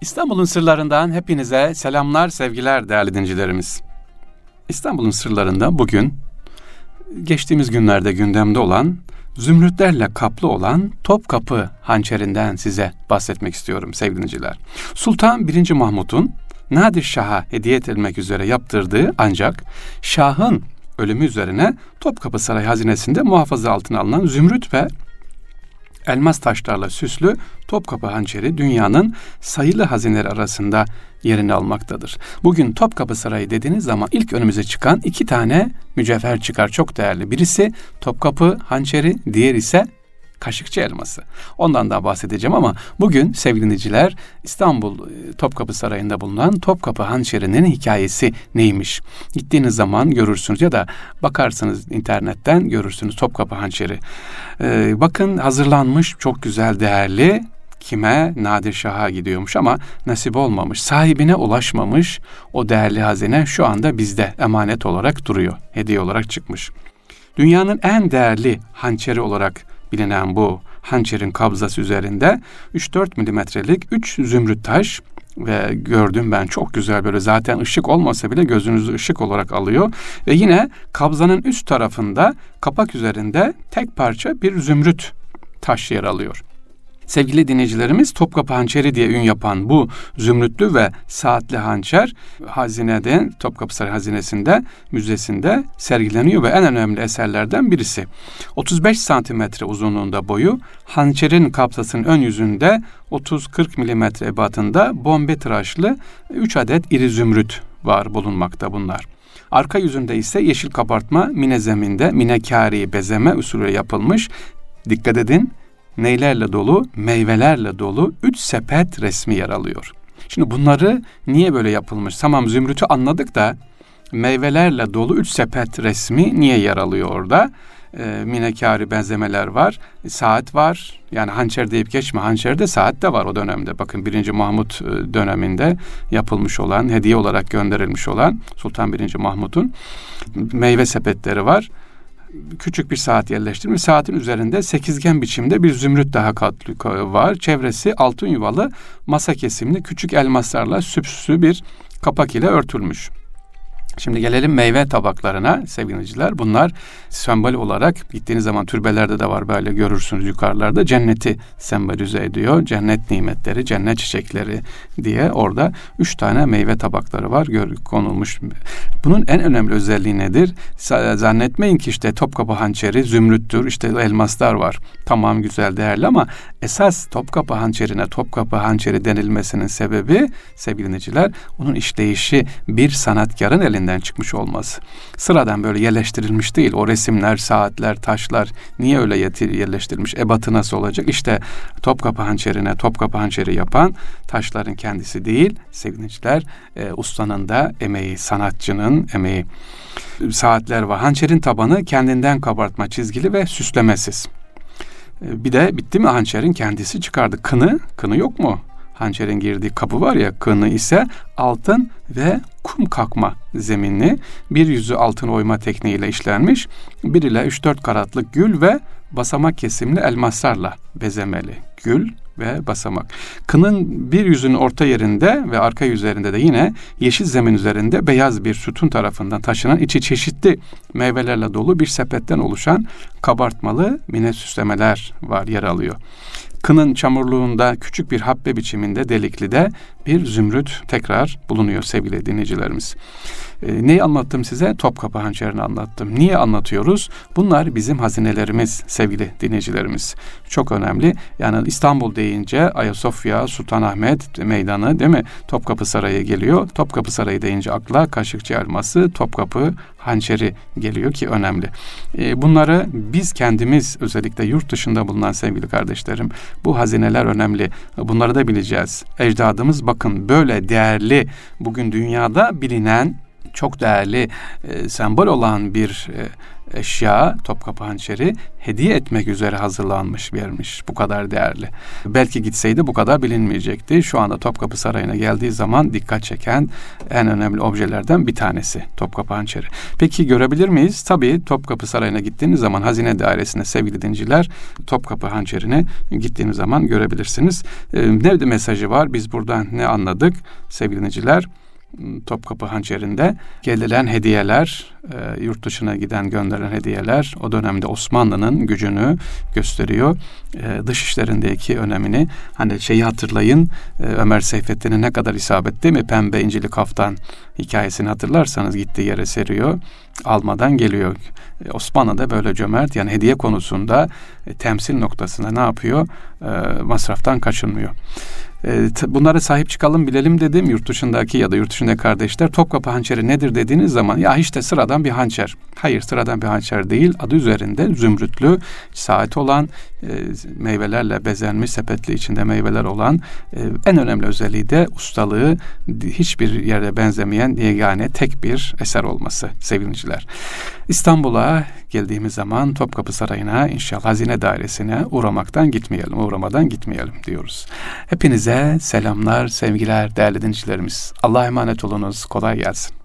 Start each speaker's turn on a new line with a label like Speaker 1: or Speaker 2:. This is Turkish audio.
Speaker 1: İstanbul'un sırlarından hepinize selamlar, sevgiler değerli dincilerimiz. İstanbul'un sırlarında bugün geçtiğimiz günlerde gündemde olan zümrütlerle kaplı olan Topkapı hançerinden size bahsetmek istiyorum sevgili dinleyiciler. Sultan 1. Mahmut'un Nadir Şah'a hediye edilmek üzere yaptırdığı ancak Şah'ın ölümü üzerine Topkapı Saray hazinesinde muhafaza altına alınan zümrüt ve elmas taşlarla süslü Topkapı hançeri dünyanın sayılı hazineleri arasında yerini almaktadır. Bugün Topkapı Sarayı dediğiniz zaman ilk önümüze çıkan iki tane mücevher çıkar çok değerli. Birisi Topkapı hançeri, diğer ise Kaşıkçı elması. Ondan daha bahsedeceğim ama bugün sevgili dinleyiciler İstanbul e, Topkapı Sarayı'nda bulunan Topkapı Hançeri'nin hikayesi neymiş? Gittiğiniz zaman görürsünüz ya da bakarsınız internetten görürsünüz Topkapı Hançeri. Ee, bakın hazırlanmış çok güzel değerli kime? Nadir Şah'a gidiyormuş ama nasip olmamış. Sahibine ulaşmamış. O değerli hazine şu anda bizde emanet olarak duruyor. Hediye olarak çıkmış. Dünyanın en değerli hançeri olarak bilinen bu hançerin kabzası üzerinde 3-4 milimetrelik 3 zümrüt taş ve gördüm ben çok güzel böyle zaten ışık olmasa bile gözünüzü ışık olarak alıyor ve yine kabzanın üst tarafında kapak üzerinde tek parça bir zümrüt taş yer alıyor. Sevgili dinleyicilerimiz Topkapı Hançeri diye ün yapan bu zümrütlü ve saatli hançer hazinede Topkapı Sarayı Hazinesi'nde müzesinde sergileniyor ve en önemli eserlerden birisi. 35 santimetre uzunluğunda boyu hançerin kapsasının ön yüzünde 30-40 milimetre ebatında bombe tıraşlı 3 adet iri zümrüt var bulunmakta bunlar. Arka yüzünde ise yeşil kabartma mine zeminde minekari bezeme usulü yapılmış. Dikkat edin neylerle dolu? Meyvelerle dolu üç sepet resmi yer alıyor. Şimdi bunları niye böyle yapılmış? Tamam zümrütü anladık da meyvelerle dolu üç sepet resmi niye yer alıyor orada? E, minekari benzemeler var. Saat var. Yani hançer deyip geçme. Hançerde saat de var o dönemde. Bakın 1. Mahmut e, döneminde yapılmış olan, hediye olarak gönderilmiş olan Sultan 1. Mahmut'un meyve sepetleri var küçük bir saat yerleştirmiş. Saatin üzerinde sekizgen biçimde bir zümrüt daha katlı var. Çevresi altın yuvalı masa kesimli küçük elmaslarla süpsü bir kapak ile örtülmüş. Şimdi gelelim meyve tabaklarına sevgiliciler. Bunlar sembol olarak gittiğiniz zaman türbelerde de var böyle görürsünüz yukarılarda. Cenneti sembolize ediyor. Cennet nimetleri, cennet çiçekleri diye orada üç tane meyve tabakları var gör, konulmuş. Bunun en önemli özelliği nedir? Zannetmeyin ki işte Topkapı hançeri, zümrüttür, işte elmaslar var. Tamam güzel değerli ama esas Topkapı hançerine Topkapı hançeri denilmesinin sebebi sevgili dinleyiciler onun işleyişi bir sanatkarın elinden çıkmış olması. Sıradan böyle yerleştirilmiş değil. O resimler, saatler, taşlar niye öyle yerleştirilmiş? Ebatı nasıl olacak? İşte Topkapı hançerine Topkapı hançeri yapan taşların kendisi değil sevgiliciler e, ustanın da emeği, sanatçının emeği. Saatler var. Hançerin tabanı kendinden kabartma çizgili ve süslemesiz. E, bir de bitti mi hançerin kendisi çıkardı. Kını, kını yok mu? Hançerin girdiği kapı var ya kını ise altın ve kum kakma zeminli bir yüzü altın oyma tekniğiyle işlenmiş. Bir ile 3-4 karatlık gül ve basamak kesimli elmaslarla bezemeli. Gül ve basamak. Kının bir yüzünün orta yerinde ve arka yüzlerinde de yine yeşil zemin üzerinde beyaz bir sütun tarafından taşınan içi çeşitli meyvelerle dolu bir sepetten oluşan kabartmalı mine süslemeler var yer alıyor. Kının çamurluğunda küçük bir habbe biçiminde delikli de bir zümrüt tekrar bulunuyor sevgili dinleyicilerimiz. E, neyi anlattım size? Topkapı hançerini anlattım. Niye anlatıyoruz? Bunlar bizim hazinelerimiz sevgili dinleyicilerimiz. Çok önemli. Yani İstanbul deyince Ayasofya, Sultanahmet Meydanı değil mi? Topkapı Sarayı geliyor. Topkapı Sarayı deyince akla Kaşıkçı Elması, Topkapı hançeri geliyor ki önemli. E, bunları biz kendimiz özellikle yurt dışında bulunan sevgili kardeşlerim bu hazineler önemli. Bunları da bileceğiz. Ecdadımız bakın böyle değerli bugün dünyada bilinen çok değerli e, sembol olan bir eşya, Topkapı hançeri hediye etmek üzere hazırlanmış, vermiş. Bu kadar değerli. Belki gitseydi bu kadar bilinmeyecekti. Şu anda Topkapı Sarayı'na geldiği zaman dikkat çeken en önemli objelerden bir tanesi Topkapı hançeri. Peki görebilir miyiz? Tabii Topkapı Sarayı'na gittiğiniz zaman hazine dairesine sevgili dinciler Topkapı hançerini gittiğiniz zaman görebilirsiniz. Ee, ne mesajı var? Biz buradan ne anladık sevgili dinciler? Topkapı hançerinde gelilen hediyeler, e, yurt dışına giden gönderilen hediyeler o dönemde Osmanlı'nın gücünü gösteriyor. E, dış işlerindeki önemini hani şeyi hatırlayın e, Ömer Seyfettin'e ne kadar isabet değil mi? Pembe incili kaftan hikayesini hatırlarsanız gittiği yere seriyor. Almadan geliyor. E, Osmanlı da böyle cömert yani hediye konusunda e, temsil noktasında ne yapıyor? E, masraftan kaçınmıyor. E, bunlara sahip çıkalım bilelim dedim yurt dışındaki ya da yurt dışındaki kardeşler Topkapı hançeri nedir dediğiniz zaman ya işte sıradan bir hançer. Hayır sıradan bir hançer değil adı üzerinde zümrütlü saat olan meyvelerle bezenmiş sepetli içinde meyveler olan en önemli özelliği de ustalığı hiçbir yerde benzemeyen yegane tek bir eser olması sevgiliciler. İstanbul'a geldiğimiz zaman Topkapı Sarayı'na inşallah hazine dairesine uğramaktan gitmeyelim, uğramadan gitmeyelim diyoruz. Hepinize selamlar, sevgiler değerli dinleyicilerimiz. Allah'a emanet olunuz, kolay gelsin.